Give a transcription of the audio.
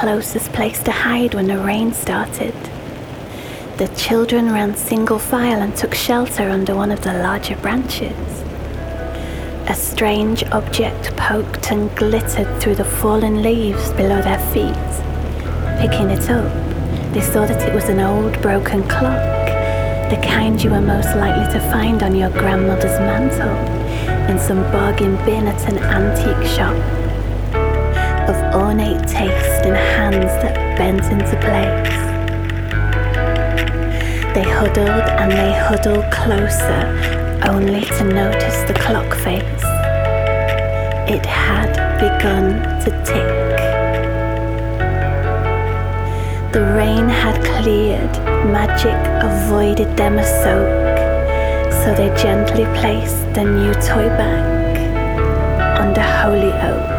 closest place to hide when the rain started. The children ran single file and took shelter under one of the larger branches. A strange object poked and glittered through the fallen leaves below their feet. Picking it up, they saw that it was an old broken clock, the kind you were most likely to find on your grandmother's mantel in some bargain bin at an antique shop. Of ornate taste and hands that bent into place. They huddled and they huddled closer, only to notice the clock face. It had begun to tick. The rain had cleared, magic avoided them a soak, so they gently placed the new toy back under holy oak.